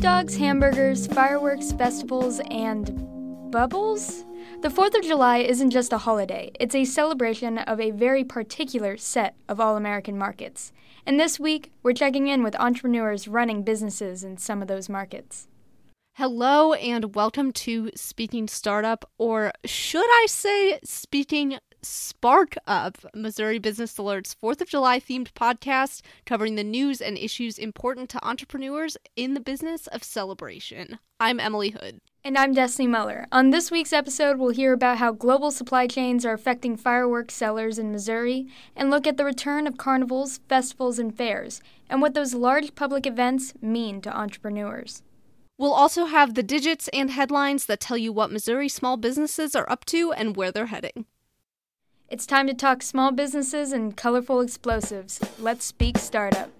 dogs, hamburgers, fireworks, festivals, and bubbles? The 4th of July isn't just a holiday, it's a celebration of a very particular set of all American markets. And this week, we're checking in with entrepreneurs running businesses in some of those markets. Hello, and welcome to Speaking Startup, or should I say, Speaking Spark Up, Missouri Business Alert's 4th of July themed podcast covering the news and issues important to entrepreneurs in the business of celebration. I'm Emily Hood. And I'm Destiny Muller. On this week's episode, we'll hear about how global supply chains are affecting fireworks sellers in Missouri and look at the return of carnivals, festivals, and fairs, and what those large public events mean to entrepreneurs. We'll also have the digits and headlines that tell you what Missouri small businesses are up to and where they're heading. It's time to talk small businesses and colorful explosives. Let's speak startup.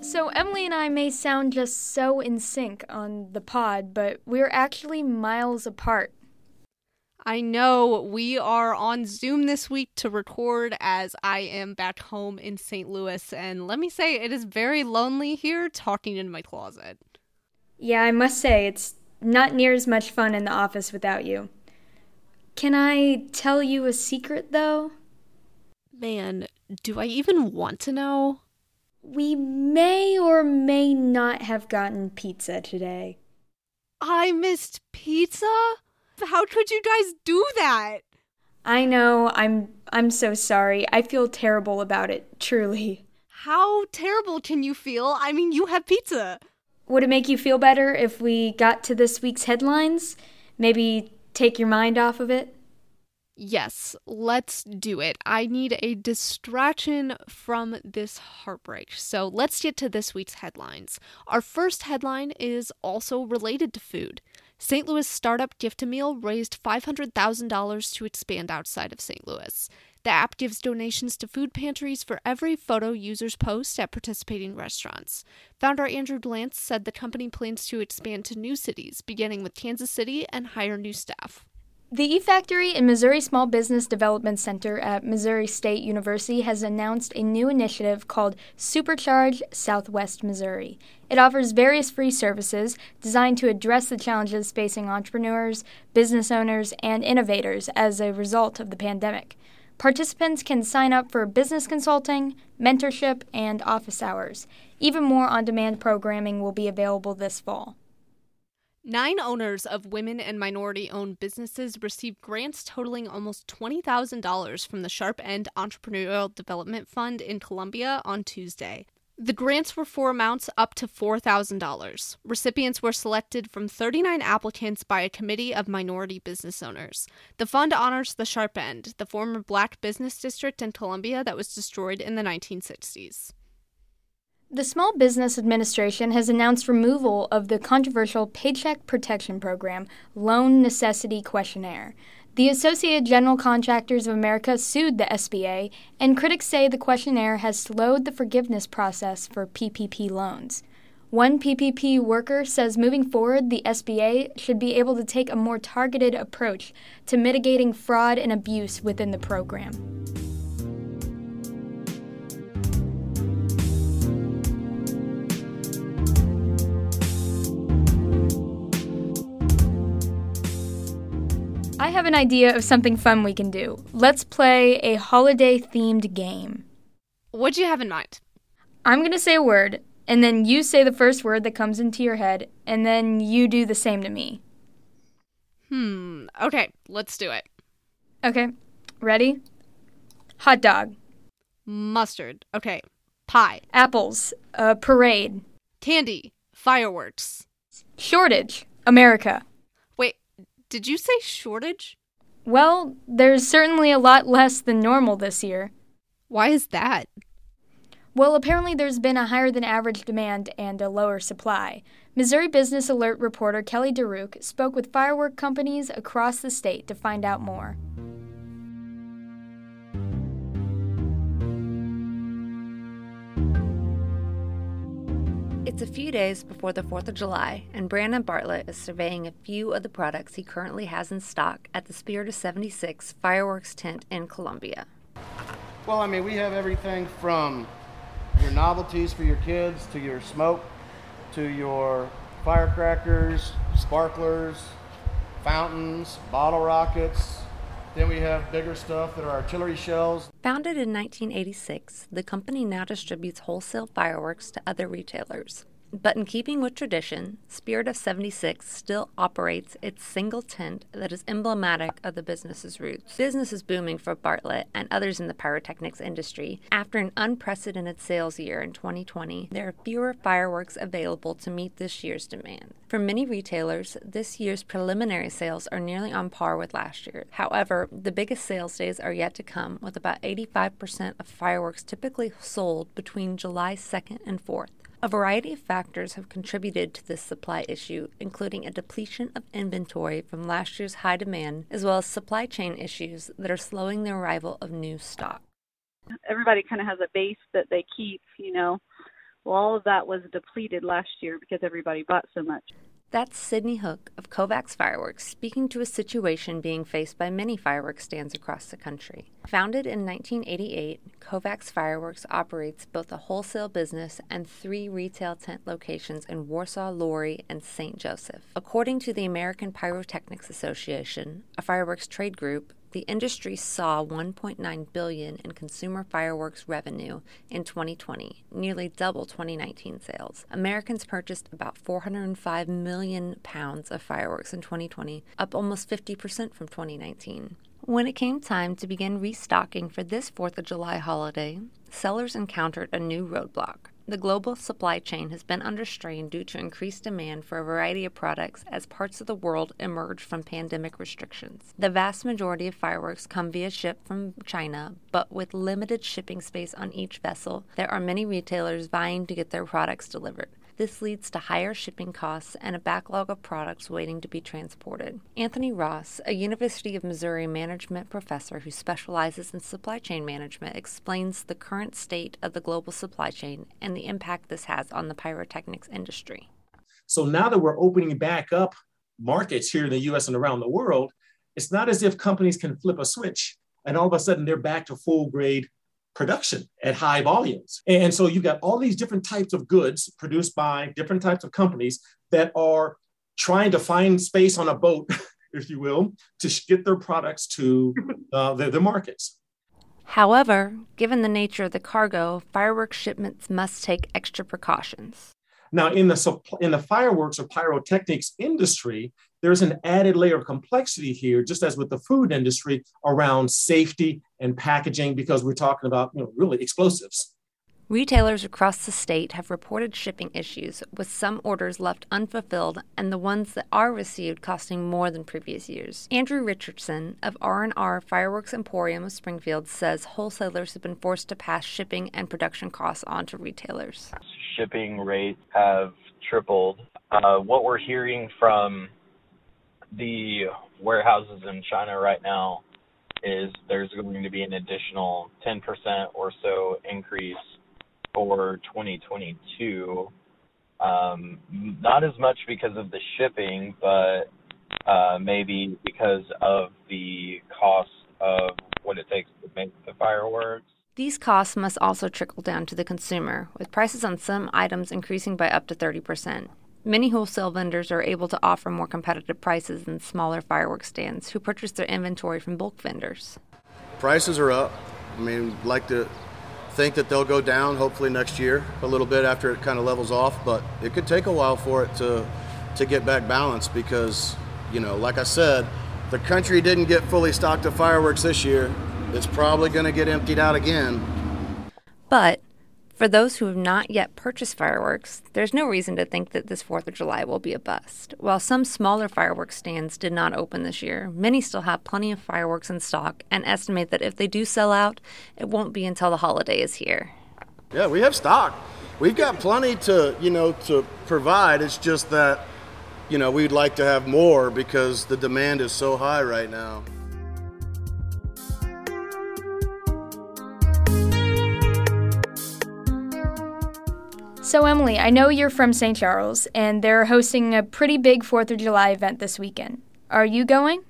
So, Emily and I may sound just so in sync on the pod, but we're actually miles apart. I know we are on Zoom this week to record as I am back home in St. Louis, and let me say, it is very lonely here talking in my closet. Yeah, I must say, it's not near as much fun in the office without you. Can I tell you a secret, though? Man, do I even want to know? We may or may not have gotten pizza today. I missed pizza? How could you guys do that? I know. I'm I'm so sorry. I feel terrible about it, truly. How terrible can you feel? I mean, you have pizza. Would it make you feel better if we got to this week's headlines? Maybe take your mind off of it? Yes, let's do it. I need a distraction from this heartbreak. So let's get to this week's headlines. Our first headline is also related to food. St. Louis startup Gift-A-Meal raised $500,000 to expand outside of St. Louis. The app gives donations to food pantries for every photo users post at participating restaurants. Founder Andrew Glantz said the company plans to expand to new cities, beginning with Kansas City, and hire new staff. The eFactory and Missouri Small Business Development Center at Missouri State University has announced a new initiative called Supercharge Southwest Missouri. It offers various free services designed to address the challenges facing entrepreneurs, business owners, and innovators as a result of the pandemic. Participants can sign up for business consulting, mentorship, and office hours. Even more on demand programming will be available this fall. Nine owners of women and minority owned businesses received grants totaling almost $20,000 from the Sharp End Entrepreneurial Development Fund in Columbia on Tuesday. The grants were for amounts up to $4,000. Recipients were selected from 39 applicants by a committee of minority business owners. The fund honors the Sharp End, the former black business district in Columbia that was destroyed in the 1960s. The Small Business Administration has announced removal of the controversial Paycheck Protection Program Loan Necessity Questionnaire. The Associated General Contractors of America sued the SBA, and critics say the questionnaire has slowed the forgiveness process for PPP loans. One PPP worker says moving forward, the SBA should be able to take a more targeted approach to mitigating fraud and abuse within the program. I have an idea of something fun we can do. Let's play a holiday themed game. What do you have in mind? I'm going to say a word, and then you say the first word that comes into your head, and then you do the same to me. Hmm. Okay, let's do it. Okay. Ready? Hot dog. Mustard. Okay. Pie. Apples. A parade. Candy. Fireworks. Shortage. America. Did you say shortage? Well, there's certainly a lot less than normal this year. Why is that? Well, apparently there's been a higher than average demand and a lower supply. Missouri Business Alert reporter Kelly DeRuke spoke with firework companies across the state to find out more. It's a few days before the 4th of July, and Brandon Bartlett is surveying a few of the products he currently has in stock at the Spirit of 76 fireworks tent in Columbia. Well, I mean, we have everything from your novelties for your kids, to your smoke, to your firecrackers, sparklers, fountains, bottle rockets. Then we have bigger stuff that are artillery shells. Founded in 1986, the company now distributes wholesale fireworks to other retailers. But in keeping with tradition, Spirit of 76 still operates its single tent that is emblematic of the business's roots. Business is booming for Bartlett and others in the pyrotechnics industry. After an unprecedented sales year in 2020, there are fewer fireworks available to meet this year's demand. For many retailers, this year's preliminary sales are nearly on par with last year. However, the biggest sales days are yet to come, with about 85% of fireworks typically sold between July 2nd and 4th. A variety of factors have contributed to this supply issue, including a depletion of inventory from last year's high demand, as well as supply chain issues that are slowing the arrival of new stock. Everybody kind of has a base that they keep, you know. Well, all of that was depleted last year because everybody bought so much. That's Sydney Hook of Kovacs Fireworks speaking to a situation being faced by many fireworks stands across the country. Founded in 1988, Kovacs Fireworks operates both a wholesale business and three retail tent locations in Warsaw, Laurie, and St. Joseph. According to the American Pyrotechnics Association, a fireworks trade group, the industry saw 1.9 billion in consumer fireworks revenue in 2020, nearly double 2019 sales. Americans purchased about 405 million pounds of fireworks in 2020, up almost 50% from 2019. When it came time to begin restocking for this 4th of July holiday, sellers encountered a new roadblock. The global supply chain has been under strain due to increased demand for a variety of products as parts of the world emerge from pandemic restrictions. The vast majority of fireworks come via ship from China, but with limited shipping space on each vessel, there are many retailers vying to get their products delivered. This leads to higher shipping costs and a backlog of products waiting to be transported. Anthony Ross, a University of Missouri management professor who specializes in supply chain management, explains the current state of the global supply chain and the impact this has on the pyrotechnics industry. So now that we're opening back up markets here in the US and around the world, it's not as if companies can flip a switch and all of a sudden they're back to full grade production at high volumes. And so you've got all these different types of goods produced by different types of companies that are trying to find space on a boat, if you will, to get their products to uh, their, their markets. However, given the nature of the cargo, fireworks shipments must take extra precautions. Now, in the in the fireworks or pyrotechnics industry, there's an added layer of complexity here, just as with the food industry, around safety and packaging, because we're talking about you know, really explosives. Retailers across the state have reported shipping issues, with some orders left unfulfilled and the ones that are received costing more than previous years. Andrew Richardson of R&R Fireworks Emporium of Springfield says wholesalers have been forced to pass shipping and production costs on to retailers. Shipping rates have tripled. Uh, what we're hearing from the warehouses in China right now is there's going to be an additional 10% or so increase for 2022. Um, not as much because of the shipping, but uh, maybe because of the cost of what it takes to make the fireworks. These costs must also trickle down to the consumer, with prices on some items increasing by up to 30%. Many wholesale vendors are able to offer more competitive prices than smaller fireworks stands who purchase their inventory from bulk vendors. Prices are up. I mean, like to think that they'll go down hopefully next year a little bit after it kind of levels off, but it could take a while for it to to get back balanced because, you know, like I said, the country didn't get fully stocked of fireworks this year. It's probably going to get emptied out again. For those who have not yet purchased fireworks, there's no reason to think that this 4th of July will be a bust. While some smaller fireworks stands did not open this year, many still have plenty of fireworks in stock and estimate that if they do sell out, it won't be until the holiday is here. Yeah, we have stock. We've got plenty to, you know, to provide. It's just that, you know, we'd like to have more because the demand is so high right now. So, Emily, I know you're from St. Charles, and they're hosting a pretty big 4th of July event this weekend. Are you going?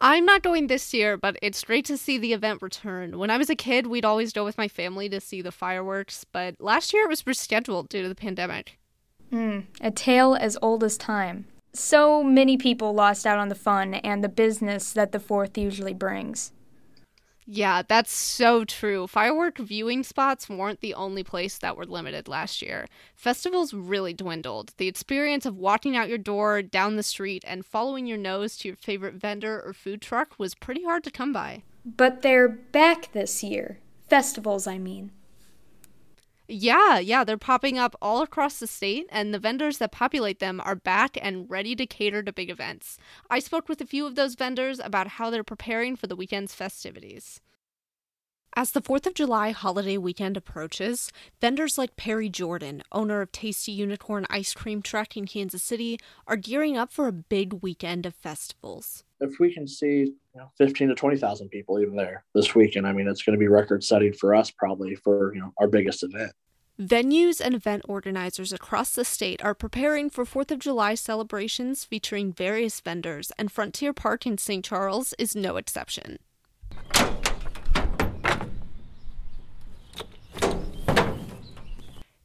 I'm not going this year, but it's great to see the event return. When I was a kid, we'd always go with my family to see the fireworks, but last year it was rescheduled due to the pandemic. Mm, a tale as old as time. So many people lost out on the fun and the business that the 4th usually brings. Yeah, that's so true. Firework viewing spots weren't the only place that were limited last year. Festivals really dwindled. The experience of walking out your door, down the street, and following your nose to your favorite vendor or food truck was pretty hard to come by. But they're back this year. Festivals, I mean. Yeah, yeah, they're popping up all across the state, and the vendors that populate them are back and ready to cater to big events. I spoke with a few of those vendors about how they're preparing for the weekend's festivities. As the 4th of July holiday weekend approaches, vendors like Perry Jordan, owner of Tasty Unicorn Ice Cream Truck in Kansas City, are gearing up for a big weekend of festivals. If we can see you know, 15 to 20,000 people even there this weekend, I mean, it's going to be record setting for us probably for, you know, our biggest event. Venues and event organizers across the state are preparing for 4th of July celebrations featuring various vendors, and Frontier Park in St. Charles is no exception.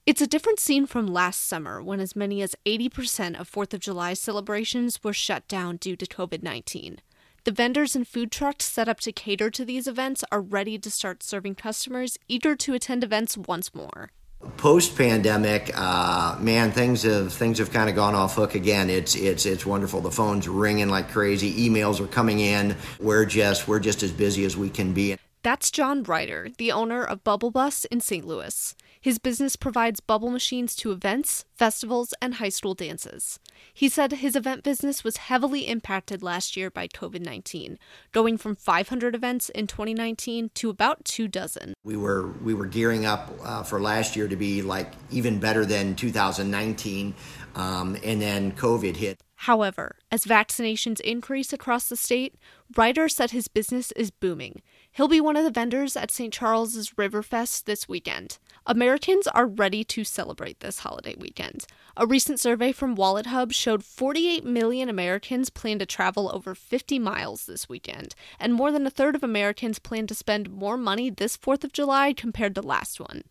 It's a different scene from last summer when as many as 80% of 4th of July celebrations were shut down due to COVID 19. The vendors and food trucks set up to cater to these events are ready to start serving customers eager to attend events once more. Post pandemic, uh, man, things have things have kind of gone off hook again. It's it's it's wonderful. The phone's ringing like crazy. Emails are coming in. We're just we're just as busy as we can be. That's John Ryder, the owner of Bubble Bus in St. Louis. His business provides bubble machines to events, festivals, and high school dances. He said his event business was heavily impacted last year by COVID 19, going from 500 events in 2019 to about two dozen. We were we were gearing up uh, for last year to be like even better than 2019, um, and then COVID hit. However, as vaccinations increase across the state, Ryder said his business is booming. He'll be one of the vendors at St. Charles's Riverfest this weekend. Americans are ready to celebrate this holiday weekend. A recent survey from WalletHub showed 48 million Americans plan to travel over 50 miles this weekend, and more than a third of Americans plan to spend more money this 4th of July compared to last one.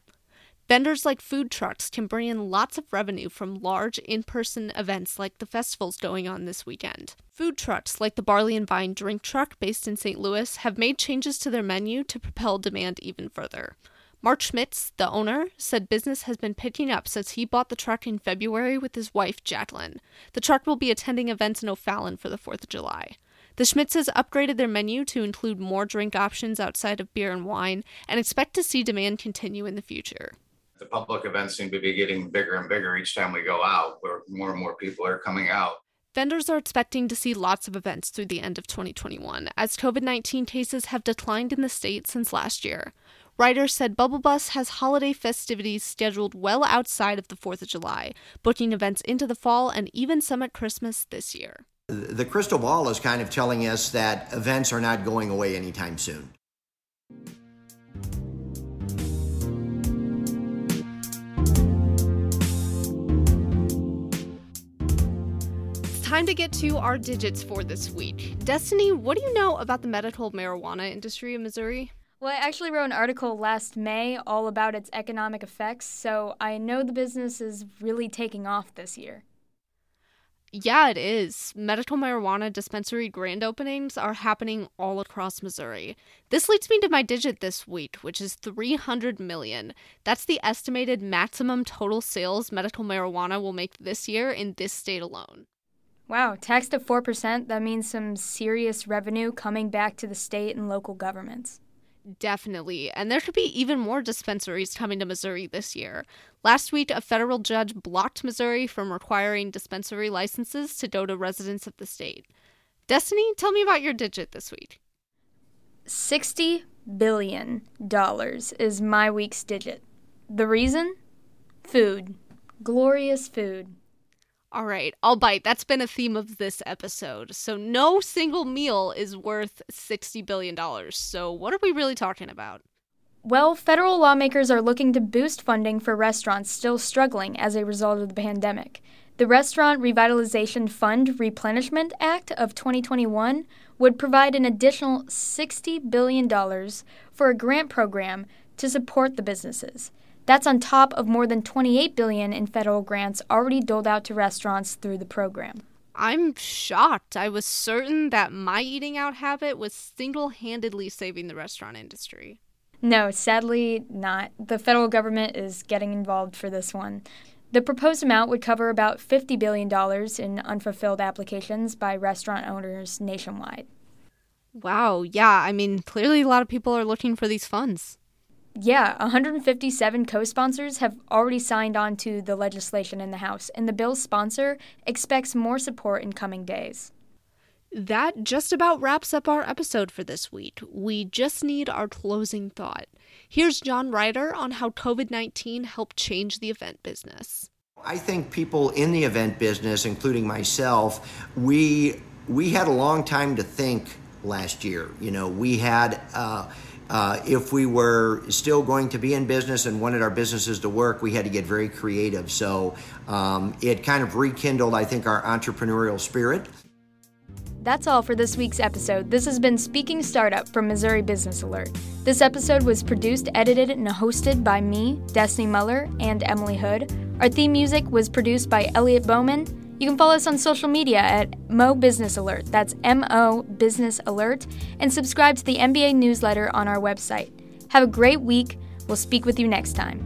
Vendors like food trucks can bring in lots of revenue from large in person events like the festivals going on this weekend. Food trucks like the Barley and Vine Drink Truck based in St. Louis have made changes to their menu to propel demand even further. Mark Schmitz, the owner, said business has been picking up since he bought the truck in February with his wife, Jacqueline. The truck will be attending events in O'Fallon for the 4th of July. The Schmitzes upgraded their menu to include more drink options outside of beer and wine and expect to see demand continue in the future the public events seem to be getting bigger and bigger each time we go out, where more and more people are coming out. Vendors are expecting to see lots of events through the end of 2021, as COVID 19 cases have declined in the state since last year. Ryder said Bubble Bus has holiday festivities scheduled well outside of the 4th of July, booking events into the fall and even some at Christmas this year. The crystal ball is kind of telling us that events are not going away anytime soon. Time to get to our digits for this week. Destiny, what do you know about the medical marijuana industry in Missouri? Well, I actually wrote an article last May all about its economic effects, so I know the business is really taking off this year. Yeah, it is. Medical marijuana dispensary grand openings are happening all across Missouri. This leads me to my digit this week, which is 300 million. That's the estimated maximum total sales medical marijuana will make this year in this state alone. Wow, taxed at 4%, that means some serious revenue coming back to the state and local governments. Definitely. And there could be even more dispensaries coming to Missouri this year. Last week, a federal judge blocked Missouri from requiring dispensary licenses to go to residents of the state. Destiny, tell me about your digit this week. $60 billion is my week's digit. The reason? Food. Glorious food. All right, I'll bite. That's been a theme of this episode. So, no single meal is worth $60 billion. So, what are we really talking about? Well, federal lawmakers are looking to boost funding for restaurants still struggling as a result of the pandemic. The Restaurant Revitalization Fund Replenishment Act of 2021 would provide an additional $60 billion for a grant program to support the businesses. That's on top of more than 28 billion in federal grants already doled out to restaurants through the program. I'm shocked. I was certain that my eating out habit was single handedly saving the restaurant industry. No, sadly not. The federal government is getting involved for this one. The proposed amount would cover about $50 billion in unfulfilled applications by restaurant owners nationwide. Wow, yeah, I mean, clearly a lot of people are looking for these funds. Yeah, 157 co sponsors have already signed on to the legislation in the House, and the bill's sponsor expects more support in coming days. That just about wraps up our episode for this week. We just need our closing thought. Here's John Ryder on how COVID 19 helped change the event business. I think people in the event business, including myself, we we had a long time to think last year. You know, we had uh, uh, if we were still going to be in business and wanted our businesses to work, we had to get very creative. So um, it kind of rekindled, I think, our entrepreneurial spirit. That's all for this week's episode. This has been Speaking Startup from Missouri Business Alert. This episode was produced, edited, and hosted by me, Destiny Muller, and Emily Hood. Our theme music was produced by Elliot Bowman. You can follow us on social media at Mo Business Alert. That's M O Business Alert. And subscribe to the MBA newsletter on our website. Have a great week. We'll speak with you next time.